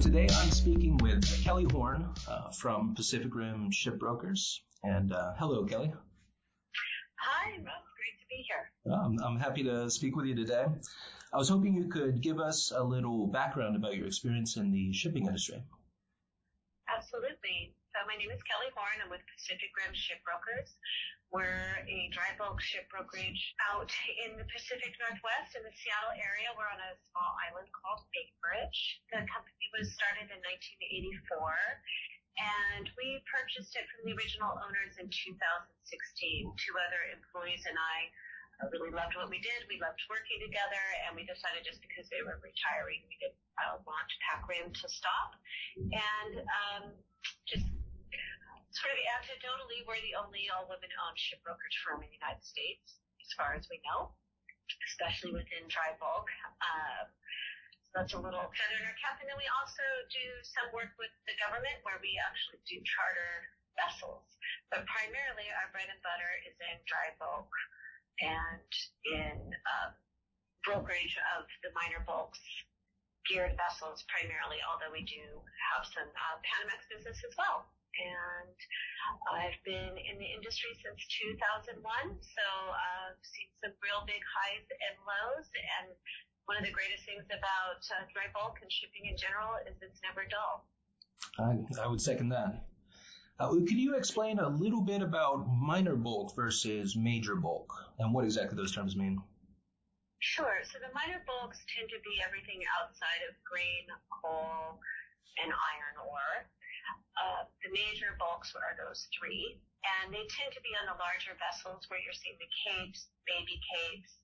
Today I'm speaking with Kelly Horn uh, from Pacific Rim Shipbrokers. And uh, hello, Kelly. Hi. Great to be here. Um, I'm happy to speak with you today. I was hoping you could give us a little background about your experience in the shipping industry. Absolutely. So my name is Kelly Horn. I'm with Pacific Rim Shipbrokers. We're a dry bulk ship brokerage out in the Pacific Northwest in the Seattle area. We're on a small island called Bainbridge. The company was started in 1984 and we purchased it from the original owners in 2016. Two other employees and I really loved what we did. We loved working together and we decided just because they were retiring, we didn't uh, want PacRim to stop. And um, just sort of anecdotally, we're the only all women owned ship brokerage firm in the United States, as far as we know, especially within dry bulk. Um, so that's a little feather in our cap. And then we also do some work with the government where we actually do charter vessels. But primarily our bread and butter is in dry bulk and in uh, brokerage of the minor bulks geared vessels primarily, although we do have some uh, Panamax business as well and I've been in the industry since 2001. So I've seen some real big highs and lows. And one of the greatest things about uh, dry bulk and shipping in general is it's never dull. I, I would second that. Uh, could you explain a little bit about minor bulk versus major bulk and what exactly those terms mean? Sure. So the minor bulks tend to be everything outside of grain, coal, and iron ore. Uh, the major bulks are those three, and they tend to be on the larger vessels where you're seeing the capes, baby capes,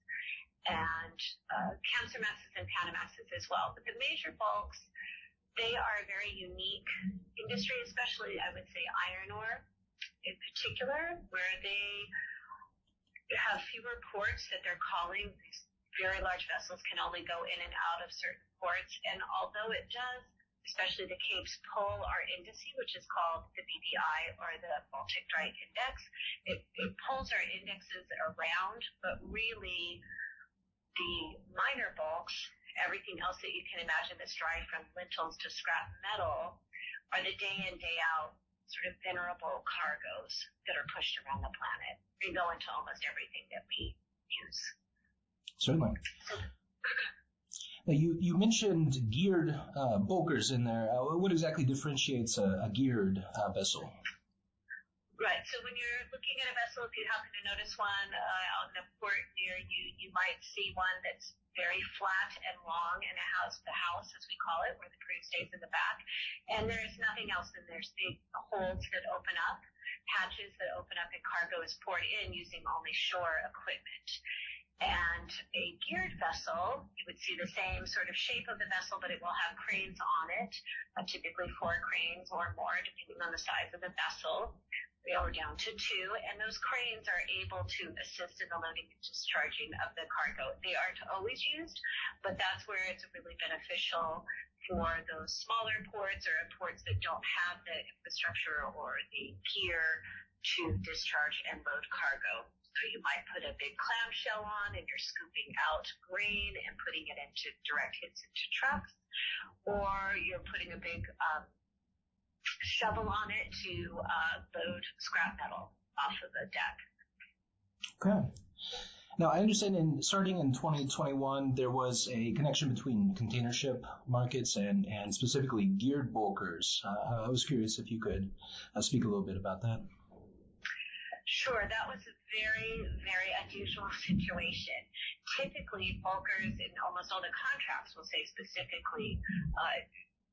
and uh, Kamsarmaxes and Panamaxes as well. But the major bulks, they are a very unique industry, especially I would say iron ore in particular, where they have fewer ports that they're calling. These very large vessels can only go in and out of certain ports, and although it does especially the Capes pull our indice, which is called the BDI or the Baltic Dry Index. It, it pulls our indexes around, but really the minor bulks, everything else that you can imagine that's dry from lintels to scrap metal, are the day in, day out sort of venerable cargoes that are pushed around the planet. They go into almost everything that we use. Certainly. So, you, you mentioned geared uh, bulkers in there. Uh, what exactly differentiates a, a geared uh, vessel? Right. So when you're looking at a vessel, if you happen to notice one out in a port near you, you might see one that's very flat and long, and it has the house, as we call it, where the crew stays in the back. And there's nothing else, and there's big holes that open up, hatches that open up, and cargo is poured in using only shore equipment and a geared vessel, you would see the same sort of shape of the vessel, but it will have cranes on it, uh, typically four cranes or more, depending on the size of the vessel. We are down to two, and those cranes are able to assist in the loading and discharging of the cargo. They aren't always used, but that's where it's really beneficial for those smaller ports or ports that don't have the infrastructure or the gear to discharge and load cargo. So you might put a big clamshell on and you're scooping out grain and putting it into direct hits into trucks, or you're putting a big um, shovel on it to uh, load scrap metal off of the deck. Okay. Now, I understand in starting in 2021, there was a connection between container ship markets and, and specifically geared bulkers. Uh, I was curious if you could uh, speak a little bit about that. Sure, that was a very, very unusual situation. Typically, bulkers in almost all the contracts will say specifically, uh,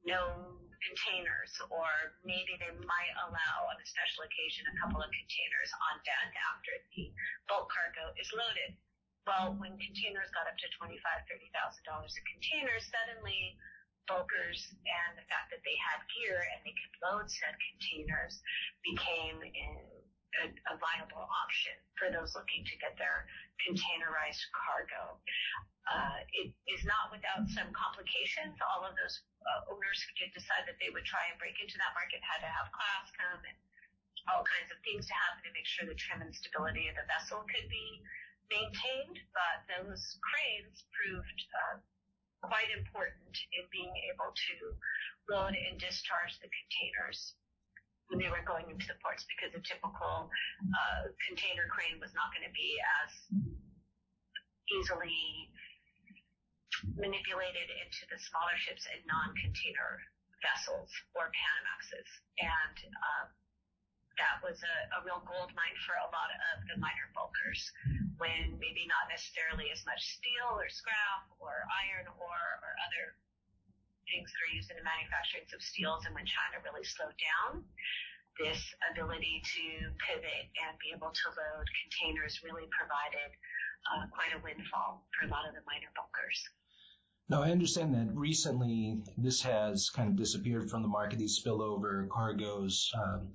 no containers, or maybe they might allow on a special occasion a couple of containers on deck after the bulk cargo is loaded. Well, when containers got up to twenty-five, thirty thousand dollars a container, suddenly bulkers and the fact that they had gear and they could load said containers became in a, a viable option for those looking to get their containerized cargo. Uh, it is not without some complications. All of those uh, owners who did decide that they would try and break into that market had to have class come and all kinds of things to happen to make sure the trim and stability of the vessel could be maintained. But those cranes proved uh, quite important in being able to load and discharge the containers when they were going into the ports because a typical uh, container crane was not going to be as easily manipulated into the smaller ships and non-container vessels or Panamaxes. And uh, that was a, a real gold mine for a lot of the minor bulkers when maybe not necessarily as much steel or scrap or iron ore or other things that are used in the manufacturing of steels and when China really slowed down, this ability to pivot and be able to load containers really provided uh, quite a windfall for a lot of the minor bulkers. Now, I understand that recently this has kind of disappeared from the market, these spillover cargoes, um,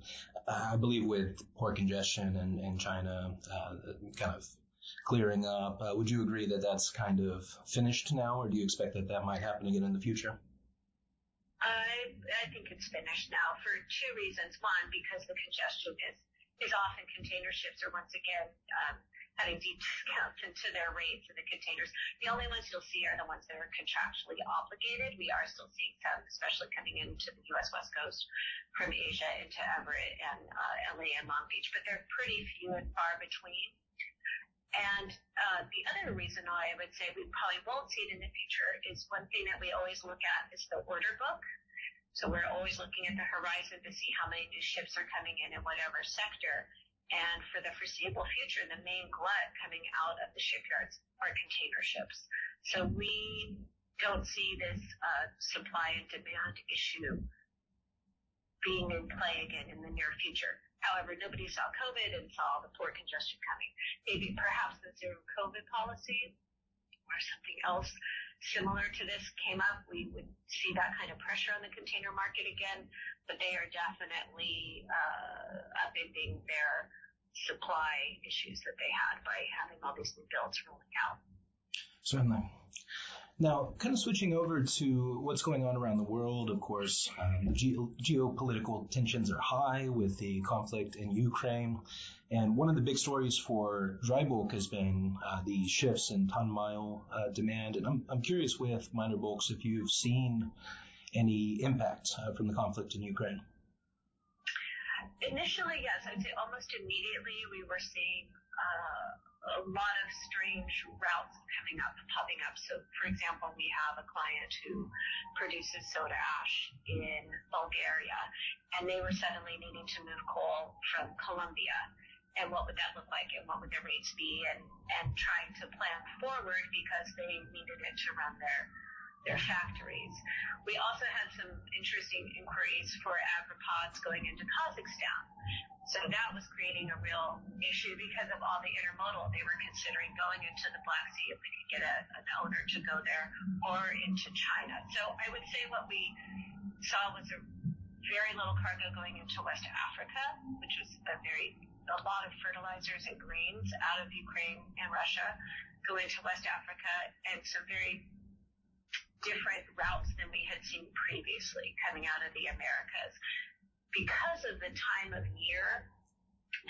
I believe with port congestion and, and China uh, kind of clearing up. Uh, would you agree that that's kind of finished now, or do you expect that that might happen again in the future? I, I think it's finished now for two reasons. One, because the congestion is, is often container ships are once again um, having deep discounts into their rates in the containers. The only ones you'll see are the ones that are contractually obligated. We are still seeing some, especially coming into the U.S. West Coast from Asia into Everett and uh, LA and Long Beach, but they're pretty few and far between. And uh, the other reason why I would say we probably won't see it in the future is one thing that we always look at is the order book. So we're always looking at the horizon to see how many new ships are coming in in whatever sector. And for the foreseeable future, the main glut coming out of the shipyards are container ships. So we don't see this uh, supply and demand issue being in play again in the near future. However, nobody saw COVID and saw the port congestion coming. Maybe perhaps the zero COVID policy or something else similar to this came up, we would see that kind of pressure on the container market again, but they are definitely uh, upending their supply issues that they had by having all these new builds rolling out. Certainly. Now, kind of switching over to what's going on around the world, of course, um, ge- geopolitical tensions are high with the conflict in Ukraine. And one of the big stories for dry bulk has been uh, the shifts in ton mile uh, demand. And I'm, I'm curious with minor bulks if you've seen any impact uh, from the conflict in Ukraine. Initially, yes. I'd say almost immediately we were seeing uh, a lot of strange routes coming up, popping up. So, for example, we have a client who produces soda ash in Bulgaria, and they were suddenly needing to move coal from Colombia. And what would that look like, and what would their rates be, and and trying to plan forward because they needed it to run their their factories. We also had some interesting inquiries for agriprods going into Kazakhstan. So that was creating a real issue because of all the intermodal. They were considering going into the Black Sea if we could get a, an owner to go there or into China. So I would say what we saw was a very little cargo going into West Africa, which was a very a lot of fertilizers and grains out of Ukraine and Russia going to West Africa and some very different routes than we had seen previously coming out of the Americas. Because of the time of year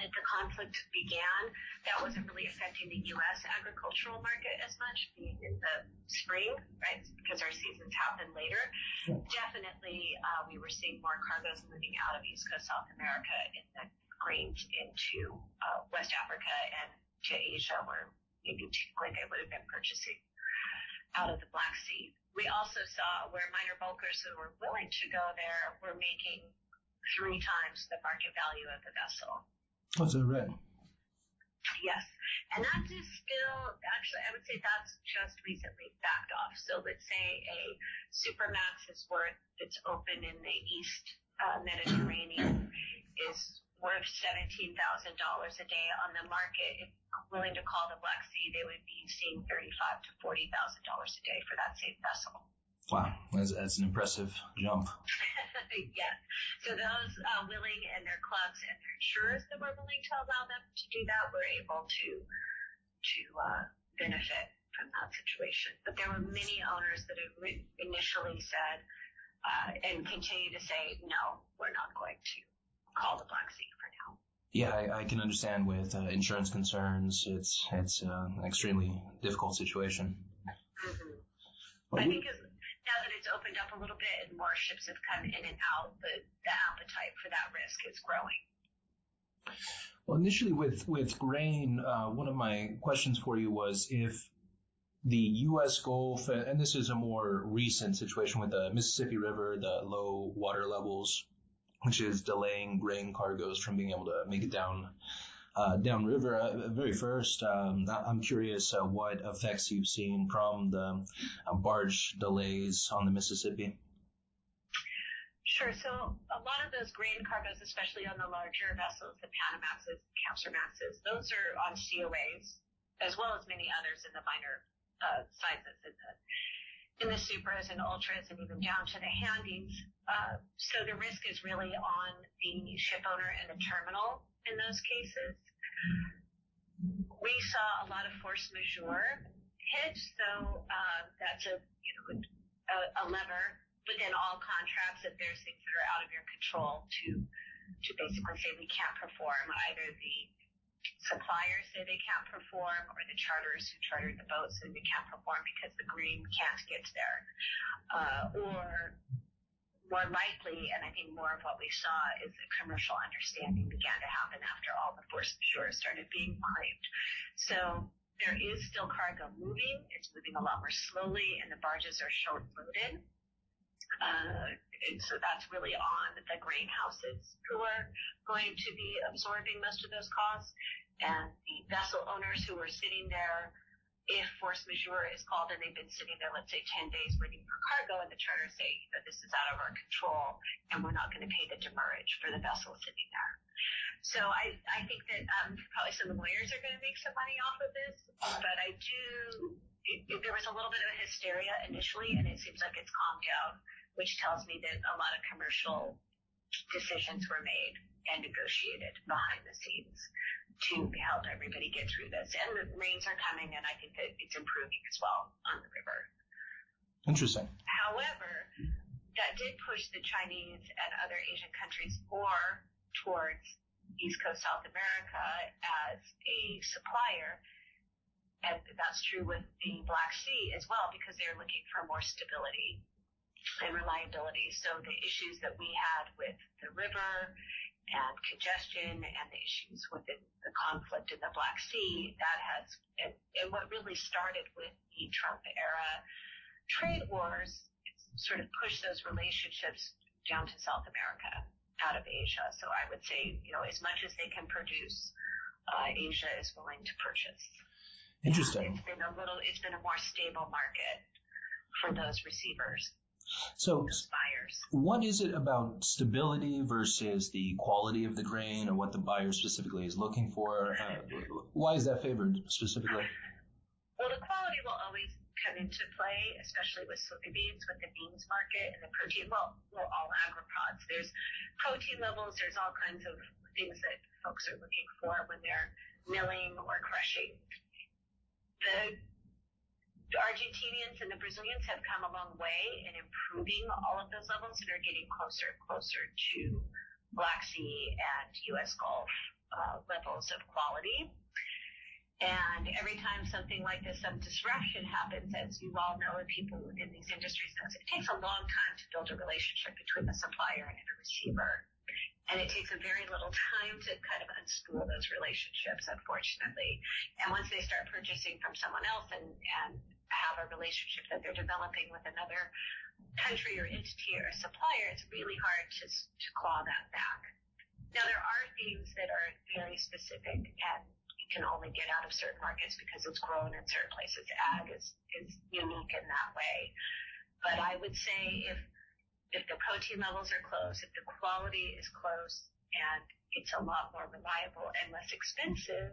that the conflict began, that wasn't really affecting the U.S. agricultural market as much, being in the spring, right? Because our seasons happen later. Definitely, uh, we were seeing more cargoes moving out of East Coast South America in the grains into uh, West Africa and to Asia, where maybe typically they would have been purchasing out of the Black Sea. We also saw where minor bulkers who were willing to go there were making three times the market value of the vessel. What's that right? Yes. And that is still, actually, I would say that's just recently backed off. So let's say a Supramax is worth, it's open in the East uh, Mediterranean, is worth $17,000 a day on the market. If willing to call the Black Sea, they would be seeing thirty-five to forty thousand dollars a day for that same vessel. Wow, that's, that's an impressive jump. yes. So those uh, willing and their clubs and their insurers that were willing to allow them to do that were able to to uh, benefit from that situation. But there were many owners that have initially said uh, and continue to say, no, we're not going to call the Black Sea for now. Yeah, I, I can understand with uh, insurance concerns. It's it's uh, an extremely difficult situation. Mm-hmm. I think as, now that it's opened up a little bit and more ships have come in and out, the, the appetite for that risk is growing. Well, initially with with grain, uh, one of my questions for you was if the U.S. Gulf, and this is a more recent situation with the Mississippi River, the low water levels, which is delaying grain cargoes from being able to make it down uh, downriver. Uh, very first, um, I'm curious uh, what effects you've seen from the uh, barge delays on the Mississippi. Sure. So a lot of those grain cargoes, especially on the larger vessels, the Panamaxes, Kamsarmaxes, those are on COAs, as well as many others in the minor uh, sizes in the in the supras and ultras and even down to the handies. Uh, so the risk is really on the ship owner and the terminal in those cases. We saw a lot of force majeure hit, so uh, that's a you know a, a lever within all contracts if there's things that are out of your control to to basically say we can't perform either the suppliers say they can't perform or the charters who chartered the boats say they can't perform because the green can't get there. Uh, or more likely, and I think more of what we saw is a commercial understanding began to happen after all the force majeure started being claimed. So there is still cargo moving. It's moving a lot more slowly and the barges are short loaded. Uh, and so that's really on the grain houses who are going to be absorbing most of those costs and the vessel owners who are sitting there if force majeure is called and they've been sitting there, let's say 10 days waiting for cargo and the charter say, you know, this is out of our control and we're not going to pay the demurrage for the vessel sitting there. So I, I think that um, probably some lawyers are going to make some money off of this, but I do, it, it, there was a little bit of hysteria initially and it seems like it's calmed down, which tells me that a lot of commercial decisions were made and negotiated behind the scenes to help everybody get through this. And the rains are coming, and I think that it's improving as well on the river. Interesting. However, that did push the Chinese and other Asian countries more towards East Coast South America as a supplier. And that's true with the Black Sea as well because they're looking for more stability and reliability. So the issues that we had with the river and congestion and the issues within the conflict in the Black Sea, that has, and, and what really started with the Trump era trade wars, sort of pushed those relationships down to South America out of Asia. So I would say, you know, as much as they can produce, uh, Asia is willing to purchase. Interesting. It's been a little, it's been a more stable market for those receivers. So, what is it about stability versus the quality of the grain, or what the buyer specifically is looking for? Uh, why is that favored specifically? Well, the quality will always come into play, especially with soybeans, with the beans market and the protein. Well, well, all agriprods. There's protein levels. There's all kinds of things that folks are looking for when they're milling or crushing. The Argentinians and the Brazilians have come a long way in improving all of those levels and are getting closer and closer to Black Sea and U.S. Gulf uh, levels of quality. And every time something like this, some disruption happens, as you all know, and people in these industries know, it takes a long time to build a relationship between the supplier and the receiver. And it takes a very little time to kind of unspool those relationships, unfortunately. And once they start purchasing from someone else and, and have a relationship that they're developing with another country or entity or supplier, it's really hard to, to claw that back. Now there are things that are very specific and you can only get out of certain markets because it's grown in certain places. Ag is, is unique in that way. But I would say if, if the protein levels are close, if the quality is close and it's a lot more reliable and less expensive,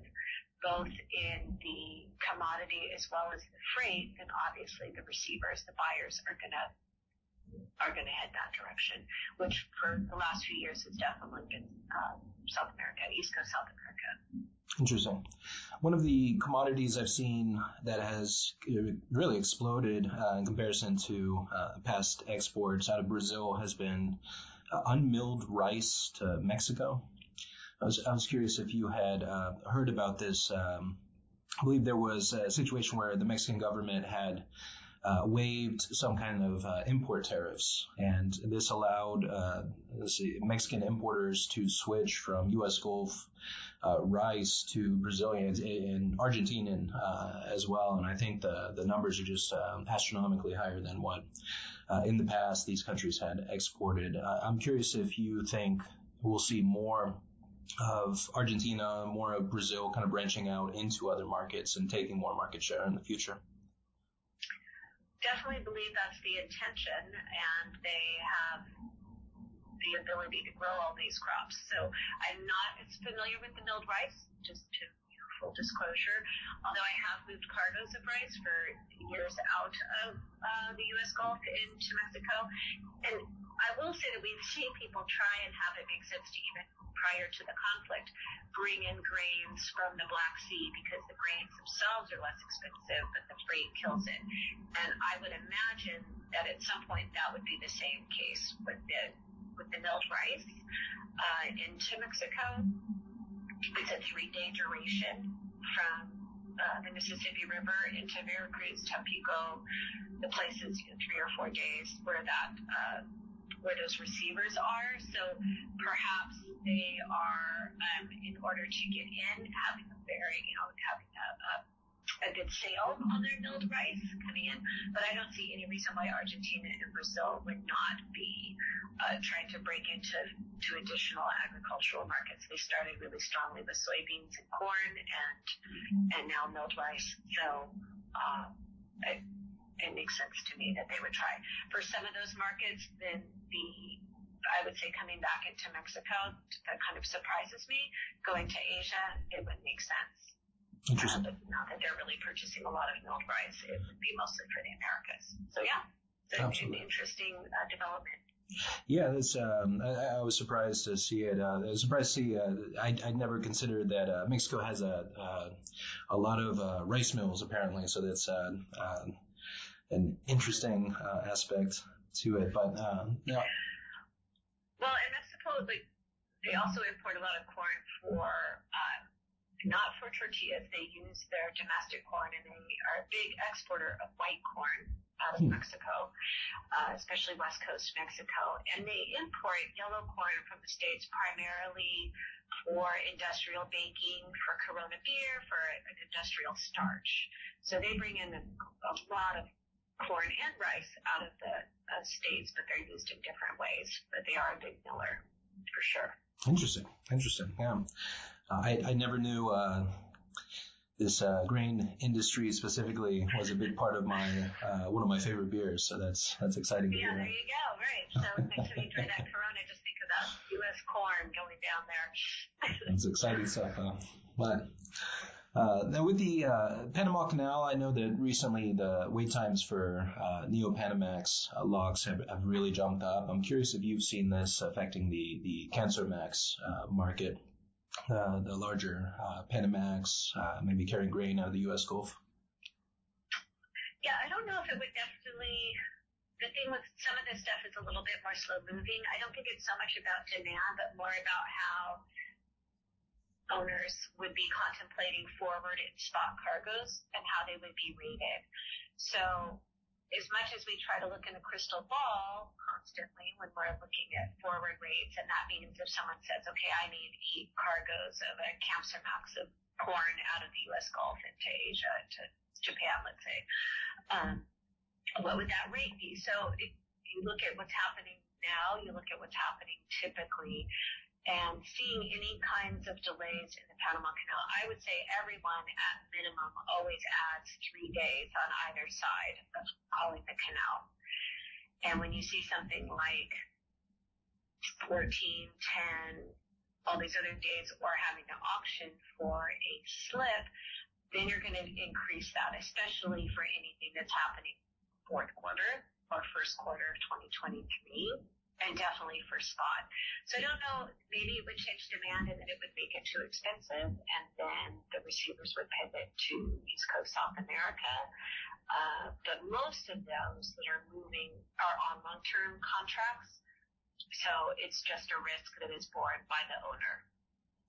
both in the commodity as well as the freight, then obviously the receivers, the buyers are gonna are gonna head that direction, which for the last few years has definitely been um, South America, East Coast South America. Interesting. One of the commodities I've seen that has really exploded uh, in comparison to uh, past exports out of Brazil has been uh, unmilled rice to Mexico. I was, I was curious if you had uh, heard about this. Um, I believe there was a situation where the Mexican government had uh, waived some kind of uh, import tariffs, and this allowed uh, see, Mexican importers to switch from U.S. Gulf uh, rice to Brazilian and Argentinian uh, as well. And I think the the numbers are just um, astronomically higher than what in the past these countries had exported. I'm curious if you think we'll see more of Argentina, more of Brazil kind of branching out into other markets and taking more market share in the future definitely believe that's the intention, and they have the ability to grow all these crops. So I'm not as familiar with the milled rice, just to you know, full disclosure. Although I have moved cargoes of rice for years out of uh, the U.S. Gulf into Mexico, and I will say that we've seen people try and have it make sense to even prior to the conflict bring in grains from the Black Sea because the grains themselves are less expensive, but the freight kills it. And I would imagine that at some point that would be the same case with the with the milled rice uh, into Mexico. It's a three-day duration from uh, the Mississippi River into Veracruz, Tampico, the places you know, three or four days where that uh, where those receivers are. So perhaps they are, um, in order to get in, having a very, you know, having a, a a good sale on their milled rice coming in, but I don't see any reason why Argentina and Brazil would not be uh, trying to break into to additional agricultural markets. They started really strongly with soybeans and corn, and and now milled rice. So uh, it, it makes sense to me that they would try for some of those markets. Then the I would say coming back into Mexico, that kind of surprises me. Going to Asia, it would make sense. Interesting. Uh, not that they're really purchasing a lot of milled rice. It would be mostly for the Americas. So yeah, it's an interesting uh, development. Yeah, this um, I, I, was surprised to see it. Uh, I was surprised to see. Uh, I I never considered that uh, Mexico has a uh, a lot of uh, rice mills apparently. So that's uh, an interesting aspect to it. But yeah. Well, and Mexico, like they also import a lot of corn for not for tortillas. They use their domestic corn, and they are a big exporter of white corn out of hmm. Mexico, uh, especially West Coast Mexico. And they import yellow corn from the States primarily for industrial baking, for Corona beer, for an industrial starch. So they bring in a, a lot of corn and rice out of the uh, States, but they're used in different ways. But they are a big miller for sure. Interesting. Interesting. Yeah. Uh, I, I never knew, uh, this uh, grain industry specifically was a big part of my uh, one of my favorite beers. So that's that's exciting to yeah, hear. There you go. Right. So next time you try that Corona, just think of that U.S. corn going down there. that's exciting stuff. Huh? But uh, now with the uh, Panama Canal, I know that recently the wait times for uh, Neo Panamax uh, locks have, have really jumped up. I'm curious if you've seen this affecting the the Kamsarmax uh, market uh, the larger Panamax, maybe carrying grain out of the U.S. Gulf? Yeah, I don't know if it would definitely. The thing with some of this stuff is a little bit more slow moving. I don't think it's so much about demand, but more about how owners would be contemplating forward and spot cargoes and how they would be rated. So as much as we try to look in the crystal ball constantly when we're looking at forward rates, and that means if someone says, okay, I need eight cargoes of a Kamsarmax of corn out of the U.S. Gulf into Asia, to Japan, let's say, um, what would that rate be? So you look at what's happening now, you look at what's happening typically, and seeing any kinds of delays in the Panama Canal, I would say everyone at minimum always adds three days on either side of calling the canal. And when you see something like 14, 10, all these other days, or having to auction for a slip, then you're going to increase that, especially for anything that's happening fourth quarter or first quarter of 2023 and definitely for spot. So I don't know, maybe it would change demand and then it would make it too expensive and then the receivers would pivot to East Coast South America. Uh, but most of those that are moving are on long-term contracts. So it's just a risk that is borne by the owner.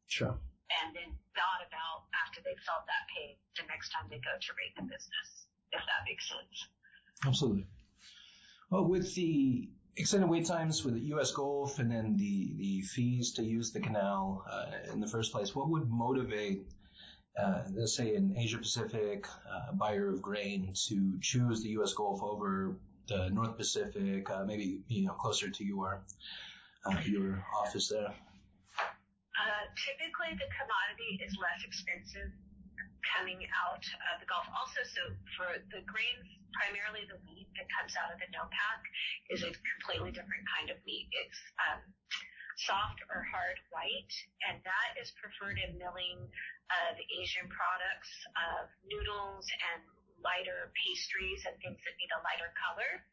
Sure. And then thought about after they've felt that pain the next time they go to rate the business, if that makes sense. Absolutely. Well, with the extended wait times with the U.S. Gulf and then the, the fees to use the canal uh, in the first place, what would motivate, uh, let's say, an Asia Pacific uh, buyer of grain to choose the U.S. Gulf over the North Pacific, uh, maybe you know closer to your uh, your office there? Uh, typically, the commodity is less expensive coming out of the Gulf. Also, so for the grains, primarily the wheat that comes out of the NOPAC is a completely different kind of wheat. It's um, soft or hard white, and that is preferred in milling of Asian products of noodles and lighter pastries and things that need a lighter color.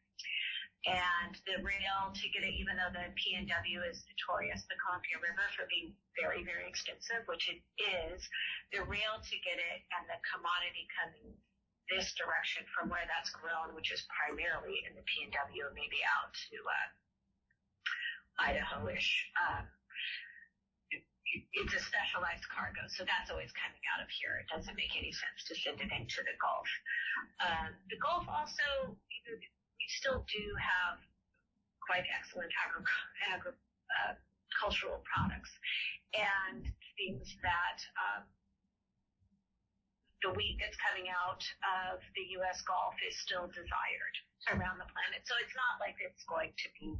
And the rail to get it, even though the PNW is notorious, the Columbia River, for being very, very expensive, which it is, the rail to get it and the commodity coming this direction from where that's grown, which is primarily in the PNW, and maybe out to uh, Idaho-ish. Um, it's a specialized cargo, so that's always coming out of here. It doesn't make any sense to send it into the Gulf. Uh, the Gulf also, we still do have quite excellent agricultural uh, products and things that um, the wheat that's coming out of the U.S. Gulf is still desired around the planet. So it's not like it's going to be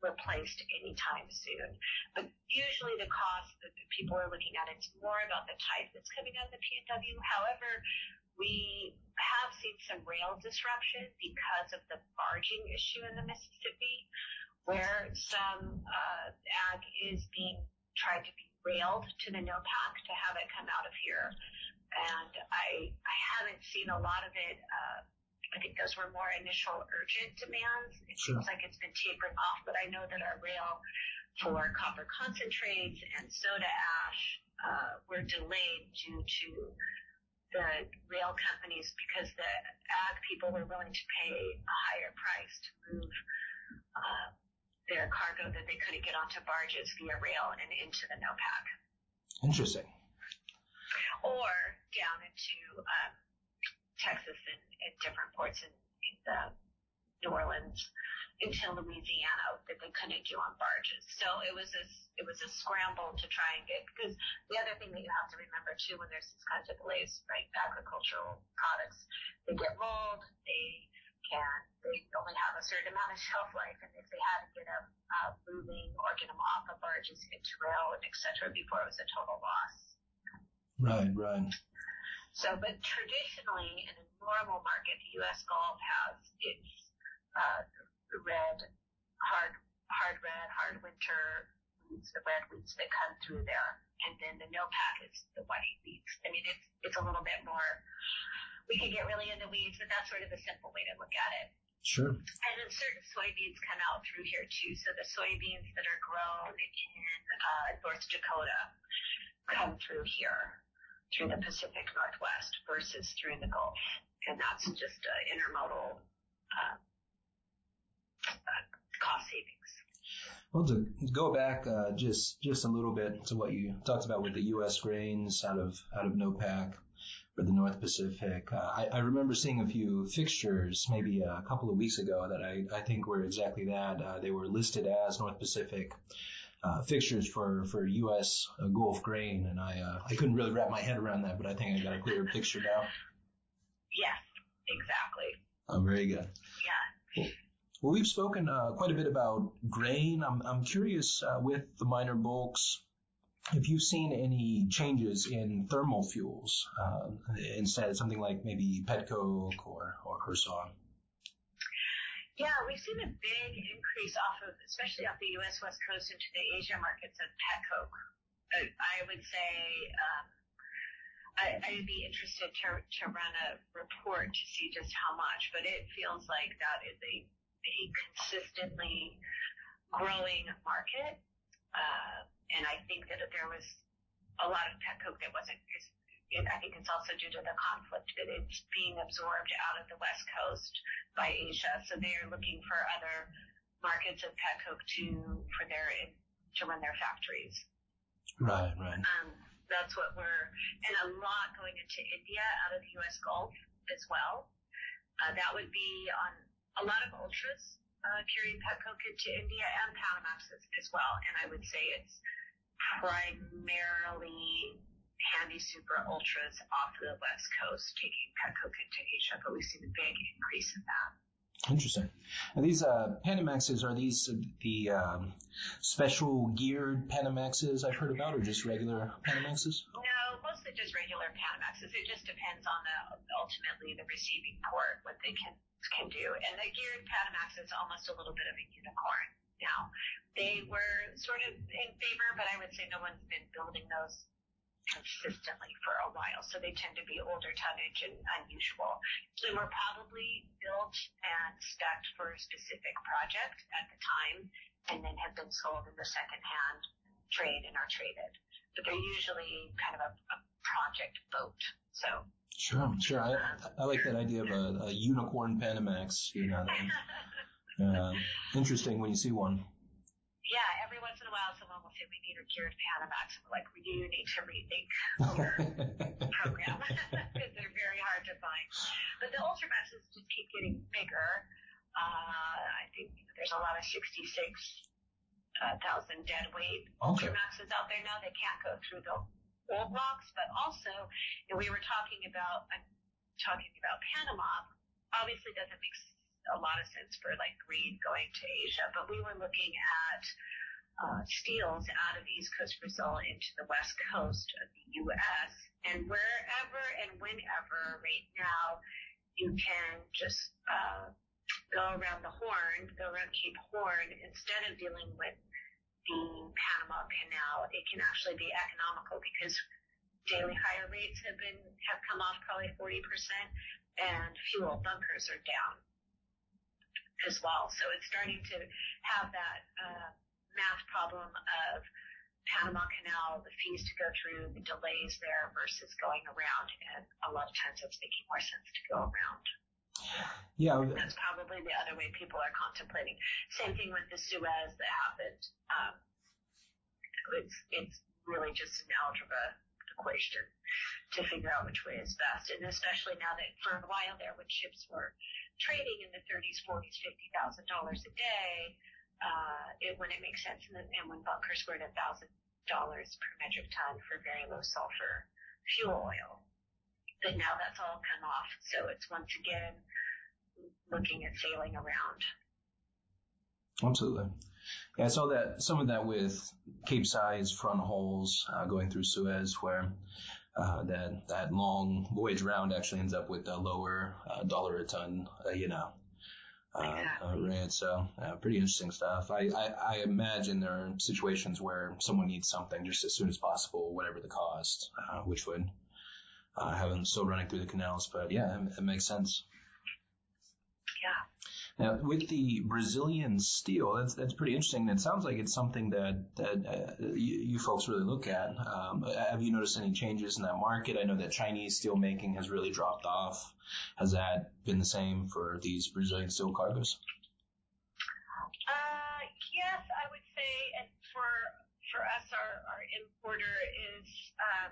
replaced anytime soon. But usually the cost that people are looking at, it's more about the type that's coming out of the PNW. However, we have seen some rail disruption because of the barging issue in the Mississippi, where some uh, ag is being tried to be railed to the NOPAC to have it come out of here. And I, I haven't seen a lot of it. Uh, I think those were more initial urgent demands. It sure. seems like it's been tapering off, but I know that our rail for copper concentrates and soda ash uh, were delayed due to the rail companies because the ag people were willing to pay a higher price to move uh, their cargo that they couldn't get onto barges via rail and into the NOPAC. Interesting. Or down into um, Texas and, and different ports in, in the New Orleans into Louisiana that they couldn't do on barges. So it was a it was a scramble to try and get because the other thing that you have to remember too when there's these kinds of delays, right? Agricultural products they get mold, they can they only have a certain amount of shelf life, and if they had to get them uh, moving or get them off of barges into rail and etc. before it was a total loss. Right, right. So, but traditionally in a normal market, the U.S. Gulf has its uh, red, hard, hard red, hard winter wheats, the red wheats that come through there, and then the NOPAC is the white wheats. I mean, it's it's a little bit more. We could get really into weeds, but that's sort of a simple way to look at it. Sure. And then certain soybeans come out through here too. So the soybeans that are grown in uh, North Dakota come through here through the Pacific Northwest versus through the Gulf. And that's just uh, intermodal uh, cost savings. Well, to go back uh, just just a little bit to what you talked about with the U.S. grains out of out of NOPAC for the North Pacific, uh, I, I, remember seeing a few fixtures maybe a couple of weeks ago that I, I think were exactly that. Uh, they were listed as North Pacific uh, fixtures for for U.S. Uh, Gulf grain, and I uh, I couldn't really wrap my head around that, but I think I got a clearer picture now. Yes, exactly. Oh, very good. Yeah. Well, we've spoken uh, quite a bit about grain. I'm I'm curious uh, with the minor bulks. If you've seen any changes in thermal fuels uh, instead, something like maybe petcoke or, or, or. Yeah, we've seen a big increase off of, especially off the U.S. West Coast into the Asia markets of pet coke. I would say um, I, I would be interested to, to run a report to see just how much, but it feels like that is a, a consistently growing market. Uh, and I think that there was a lot of pet coke that wasn't it, I think it's also due to the conflict that it's being absorbed out of the West Coast by Asia. So they are looking for other markets of pet coke to for their to run their factories. Right, right. Um, that's what we're and a lot going into India out of the U.S. Gulf as well. Uh, that would be on a lot of ultras uh, carrying petcoke into India and Panamaxes as well. And I would say it's primarily handy super ultras off the west coast taking petcoke into Asia, but we've seen a big increase in that. Interesting. And these uh, Panamaxes are these the um, special geared Panamaxes I've heard about, or just regular Panamaxes? No, mostly just regular Panamaxes. It just depends on the ultimately the receiving port what they can can do. And the geared Panamax is almost a little bit of a unicorn now. They were sort of in favor, but I would say no one's been building those consistently for a while. So they tend to be older tonnage and unusual. They were probably built and stacked for a specific project at the time and then have been sold in the secondhand trade and are traded. But they're usually kind of a, a project boat. So Sure, sure. I, I like that idea of a, a unicorn Panamax. You know, uh, interesting when you see one yeah, every once in a while someone we need a geared Panamax. I'm like, we do need to rethink your program because they're very hard to find. But the Ultramaxes just keep getting bigger. Uh, I think there's a lot of 66 uh, thousand dead weight okay. Ultramaxes out there now. They can't go through the old rocks, but also, you know, we were talking about uh, talking about Panama. Obviously, doesn't make a lot of sense for like greed going to Asia, but we were looking at uh, steels out of East Coast Brazil into the West Coast of the U.S. and wherever and whenever right now you can just uh, go around the Horn, go around Cape Horn instead of dealing with the Panama Canal. It can actually be economical because daily hire rates have been have come off probably 40 percent and fuel bunkers are down as well. So it's starting to have that uh, math problem of Panama Canal, the fees to go through, the delays there versus going around, and a lot of times it's making more sense to go around. Yeah, that's probably the other way people are contemplating. Same thing with the Suez that happened. Um, it's it's really just an algebra equation to figure out which way is best, and especially now that for a while there, when ships were trading in the 30s, 40s, fifty thousand dollars a day, uh, it wouldn't make sense. And, and when bunkers were at a thousand dollars per metric ton for very low sulfur fuel oil, but now that's all come off. So it's once again looking at sailing around. Absolutely. Yeah, I saw that some of that with Capesize front hauls uh, going through Suez, where uh, that that long voyage round actually ends up with a lower uh, dollar a ton, uh, you know, uh, uh, rate. So pretty interesting stuff. I, I, I imagine there are situations where someone needs something just as soon as possible, whatever the cost, uh, which would have them still running through the canals. But yeah, it, it makes sense. Yeah. Now, with the Brazilian steel, that's that's pretty interesting. It sounds like it's something that that uh, you, you, folks really look at. Um, have you noticed any changes in that market? I know that Chinese steel making has really dropped off. Has that been the same for these Brazilian steel cargoes? Uh, yes, I would say, and for for us, our, our importer is, um,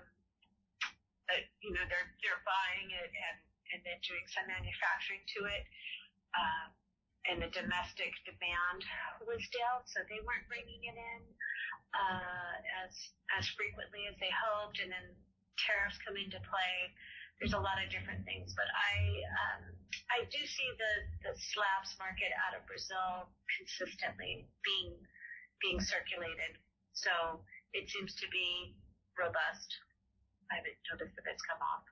uh, you know, they're they're buying it and and then doing some manufacturing to it. Um, and the domestic demand was down, so they weren't bringing it in uh, as as frequently as they hoped, and then tariffs come into play. There's a lot of different things, but I um, I do see the the slabs market out of Brazil consistently being being circulated, so it seems to be robust. I haven't noticed if it's come off.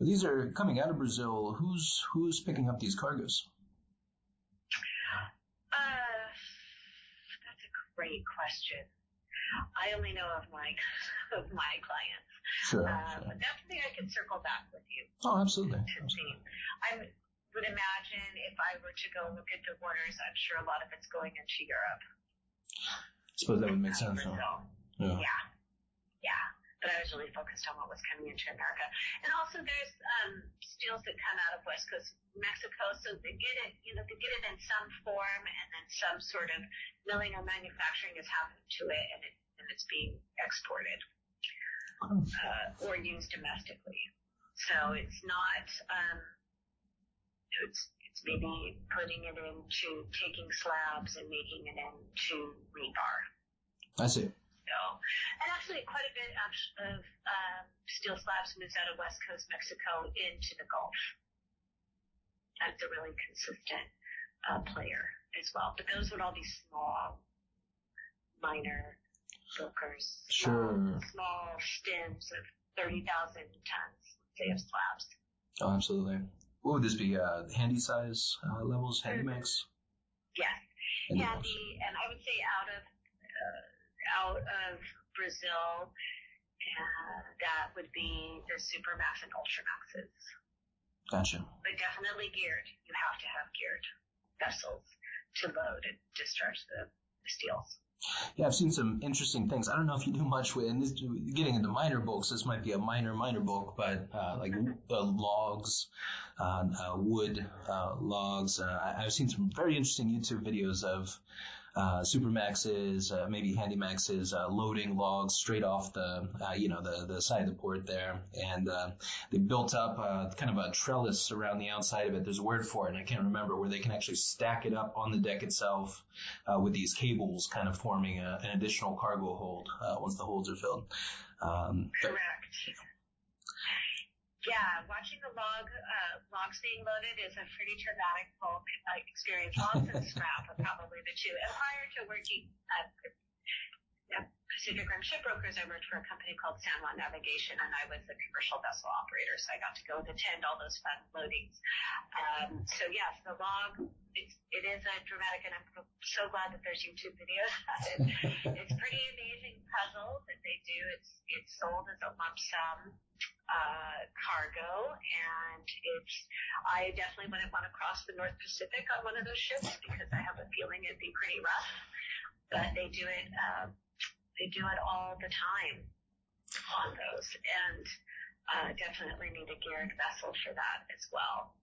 These are coming out of Brazil. Who's who's picking up these cargoes? Great question. I only know of my of my clients. Sure, uh, sure. That's something I can circle back with you. Oh, absolutely. See. I would imagine if I were to go look at the orders, I'm sure a lot of it's going into Europe. I suppose that would make sense. Huh? Yeah. yeah. Yeah. But I was really focused on what was coming into America. And also there's um, steels that come out of West Coast Mexico, so they get it, you know, they get it in some form, and then some sort of milling or manufacturing has happened to it, and it and it's being exported uh, or used domestically. So it's not. Um, it's it's maybe putting it into taking slabs and making it into rebar. I see. And actually quite a bit of um, steel slabs moves out of West Coast Mexico into the Gulf. That's a really consistent uh, player as well. But those would all be small, minor bulkers. Sure. Small, small stems of 30,000 tons, say, of slabs. Oh, absolutely. What would this be? Uh, handy size uh, levels, Handymax? Yes. Handy Handy, mix. and I would say out of uh, out of Brazil, uh, that would be the Supermax and Ultramaxes. Gotcha. But definitely geared. You have to have geared vessels to load and discharge the, the steels. Yeah, I've seen some interesting things. I don't know if you do much with, and this, getting into minor bulks, this might be a minor, minor bulk, but uh, like uh, logs, uh, uh, wood uh, logs. Uh, I've seen some very interesting YouTube videos of uh, Supermaxes, uh, maybe Handymaxes, uh, loading logs straight off the, uh, you know, the, the side of the port there. And, uh, they built up, kind of a trellis around the outside of it. There's a word for it, and I can't remember, where they can actually stack it up on the deck itself, with these cables kind of forming a, an additional cargo hold, once the holds are filled. Um, Correct. Yeah, watching the log uh, logs being loaded is a pretty traumatic bulk uh, experience. Logs and scrap are probably the two. And prior to working at Pacific Rim Shipbrokers, I worked for a company called San Juan Navigation, and I was the commercial vessel operator, so I got to go and attend all those fun loadings. Um, so yes, the log it's, it is a dramatic, and I'm so glad that there's YouTube videos. it's pretty amazing puzzle that they do. It's it's sold as a lump sum uh, cargo, and it's. I definitely wouldn't want to cross the North Pacific on one of those ships because I have a feeling it'd be pretty rough. But they do it. Uh, they do it all the time on those, and uh, definitely need a geared vessel for that as well.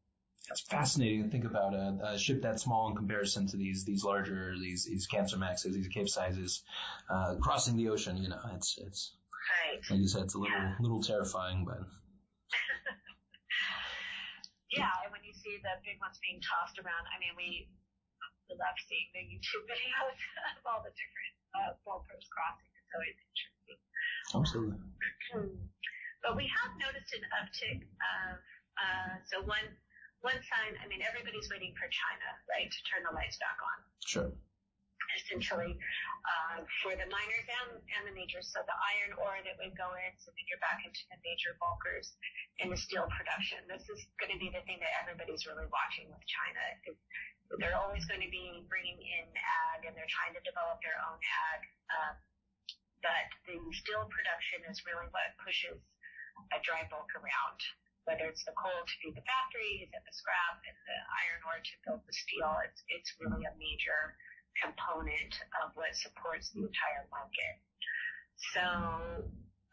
It's fascinating to think about a, a ship that small in comparison to these these larger these these Kamsarmaxes, these capesizes, uh, crossing the ocean. You know, it's it's Right. like you said, it's a little little terrifying, but Yeah, and when you see the big ones being tossed around, I mean, we we love seeing the YouTube videos of all the different uh, bulkers crossing. It's always interesting. absolutely. but we have noticed an uptick of uh, so one one sign. I mean, everybody's waiting for China, right, to turn the lights back on. Sure. Essentially uh, for the miners and, and the majors. So the iron ore that would go in, so then you're back into the major bulkers in the steel production. This is going to be the thing that everybody's really watching with China. Is they're always going to be bringing in ag, and they're trying to develop their own ag. Um, but the steel production is really what pushes a dry bulk around. Whether it's the coal to feed the factories and the scrap and the iron ore to build the steel, it's it's really a major component of what supports the entire market. So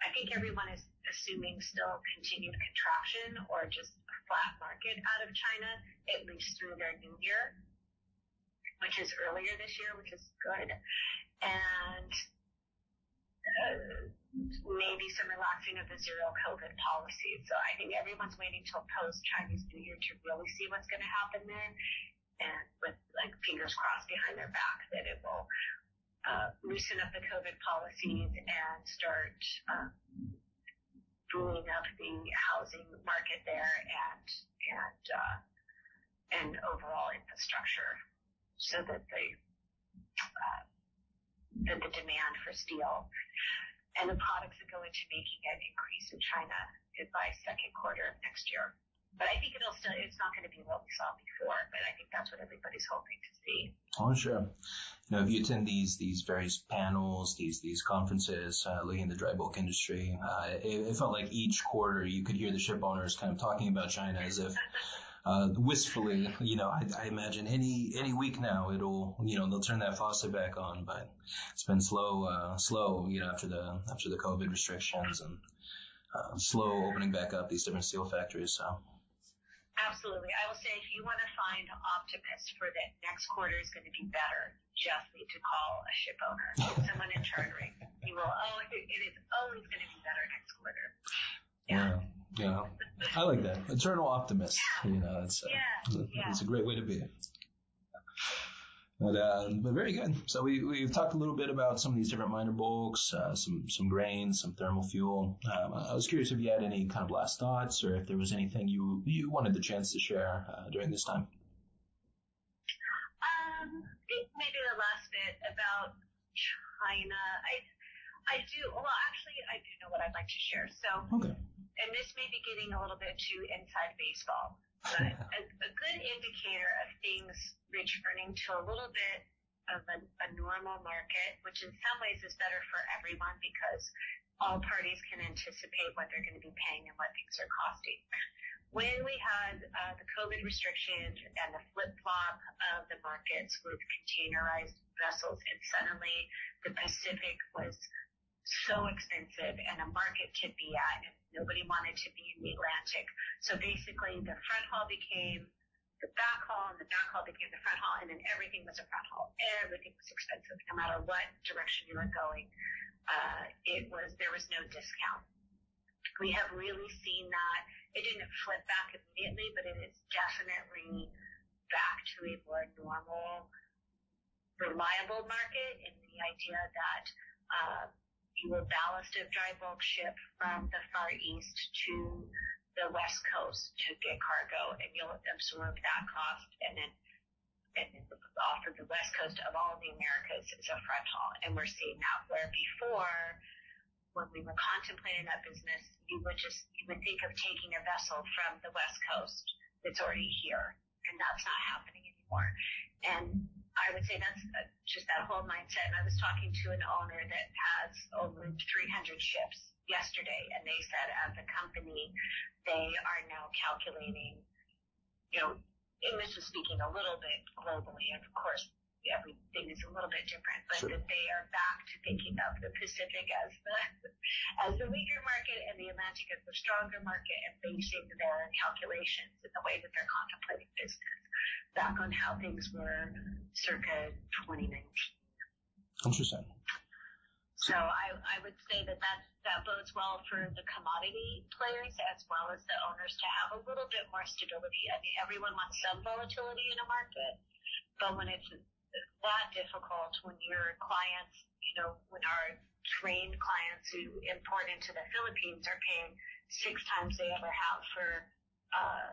I think everyone is assuming still continued contraction or just a flat market out of China, at least through their new year, which is earlier this year, which is good. And uh, maybe some relaxing of the zero COVID policy. So I think everyone's waiting till post Chinese New Year to really see what's going to happen there and with like fingers crossed behind their back that it will uh, loosen up the COVID policies and start um, booming up the housing market there and and uh, and overall infrastructure, so that the uh, that the demand for steel and the products that go into making it increase in China by second quarter of next year. But I think it'll still, it's not going to be what we saw before, but I think that's what everybody's hoping to see. Oh, sure. You know, if you attend these these various panels, these these conferences, uh, looking at the dry bulk industry, uh, it, it felt like each quarter you could hear the ship owners kind of talking about China as if uh, wistfully. You know, I, I imagine any any week now it'll you know they'll turn that faucet back on, but it's been slow uh, slow. You know, after the after the COVID restrictions and uh, slow opening back up these different steel factories. So. Absolutely. I will say if you want to find optimists for that next quarter is going to be better, just need to call a ship owner, someone in chartering. You will, oh, it is always going to be better next quarter. Yeah. Yeah, I like that. Eternal optimist. You know, it's uh, yeah, yeah. it's a great way to be. But, uh, but very good. So we, we've talked a little bit about some of these different minor bulks, uh, some, some grains, some thermal fuel. Um, I was curious if you had any kind of last thoughts or if there was anything you, you wanted the chance to share uh, during this time. Um, I think maybe the last bit about China. I, I do, well, actually, I do know what I'd like to share. So, okay. and this may be getting a little bit too inside baseball. But a, a good indicator of things returning to a little bit of a, a normal market, which in some ways is better for everyone because all parties can anticipate what they're going to be paying and what things are costing. When we had uh, the COVID restrictions and the flip flop of the markets with containerized vessels, and suddenly the Pacific was so expensive and a market to be at, nobody wanted to be in the Atlantic. So basically, the front haul became the back haul, and the back haul became the front haul, and then everything was a front haul. Everything was expensive, no matter what direction you were going. Uh, it was there was no discount. We have really seen that. It didn't flip back immediately, but it is definitely back to a more normal, reliable market in the idea that uh, you will ballast a dry bulk ship from the Far East to the West Coast to get cargo, and you'll absorb that cost, and then and then off of the West Coast of all the Americas is a front haul, and we're seeing that where before when we were contemplating that business, you would just you would think of taking a vessel from the West Coast that's already here, and that's not happening anymore. And I would say that's uh, just that whole mindset. And I was talking to an owner that has over 300 ships yesterday, and they said as a company, they are now calculating, you know, English is speaking a little bit globally, and of course, everything is a little bit different, but sure. that they are back to thinking of the Pacific as the as the weaker market and the Atlantic as the stronger market, and basing their calculations in the way that they're contemplating business back on how things were circa 2019. Interesting. So I, I would say that that, that bodes well for the commodity players as well as the owners to have a little bit more stability. I mean, everyone wants some volatility in a market, but when it's that difficult, when your clients, you know, when our trained clients who import into the Philippines are paying six times they ever have for uh,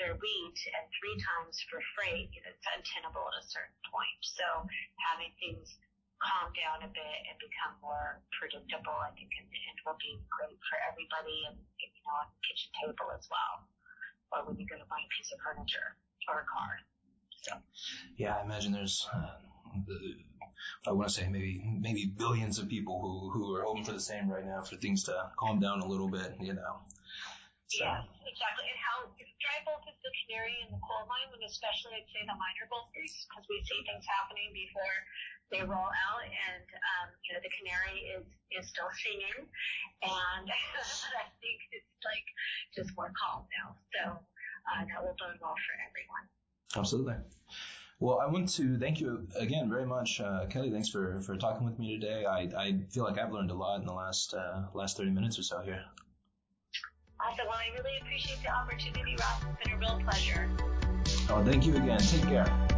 their wheat and three times for freight, you know, it's untenable at a certain point. So having things calm down a bit and become more predictable, I think in the end will be great for everybody and, you know, on the kitchen table as well. Or when you go to buy a piece of furniture or a car. Yeah, I imagine there's, uh, I want to say maybe maybe billions of people who who are hoping for the same right now for things to calm down a little bit, you know. So. Yeah, exactly. And how dry bulk is the canary in the coal mine, and especially I'd say the minor bulkers, because we see things happening before they roll out, and um, you know the canary is is still singing, and I think it's like just more calm now. So uh, that will bode well for everyone. Absolutely. Well, I want to thank you again very much, uh, Kelly. Thanks for, for talking with me today. I, I feel like I've learned a lot in the last uh, last 30 minutes or so here. Awesome. Well, I really appreciate the opportunity, Ross. It's been a real pleasure. Oh, thank you again. Take care.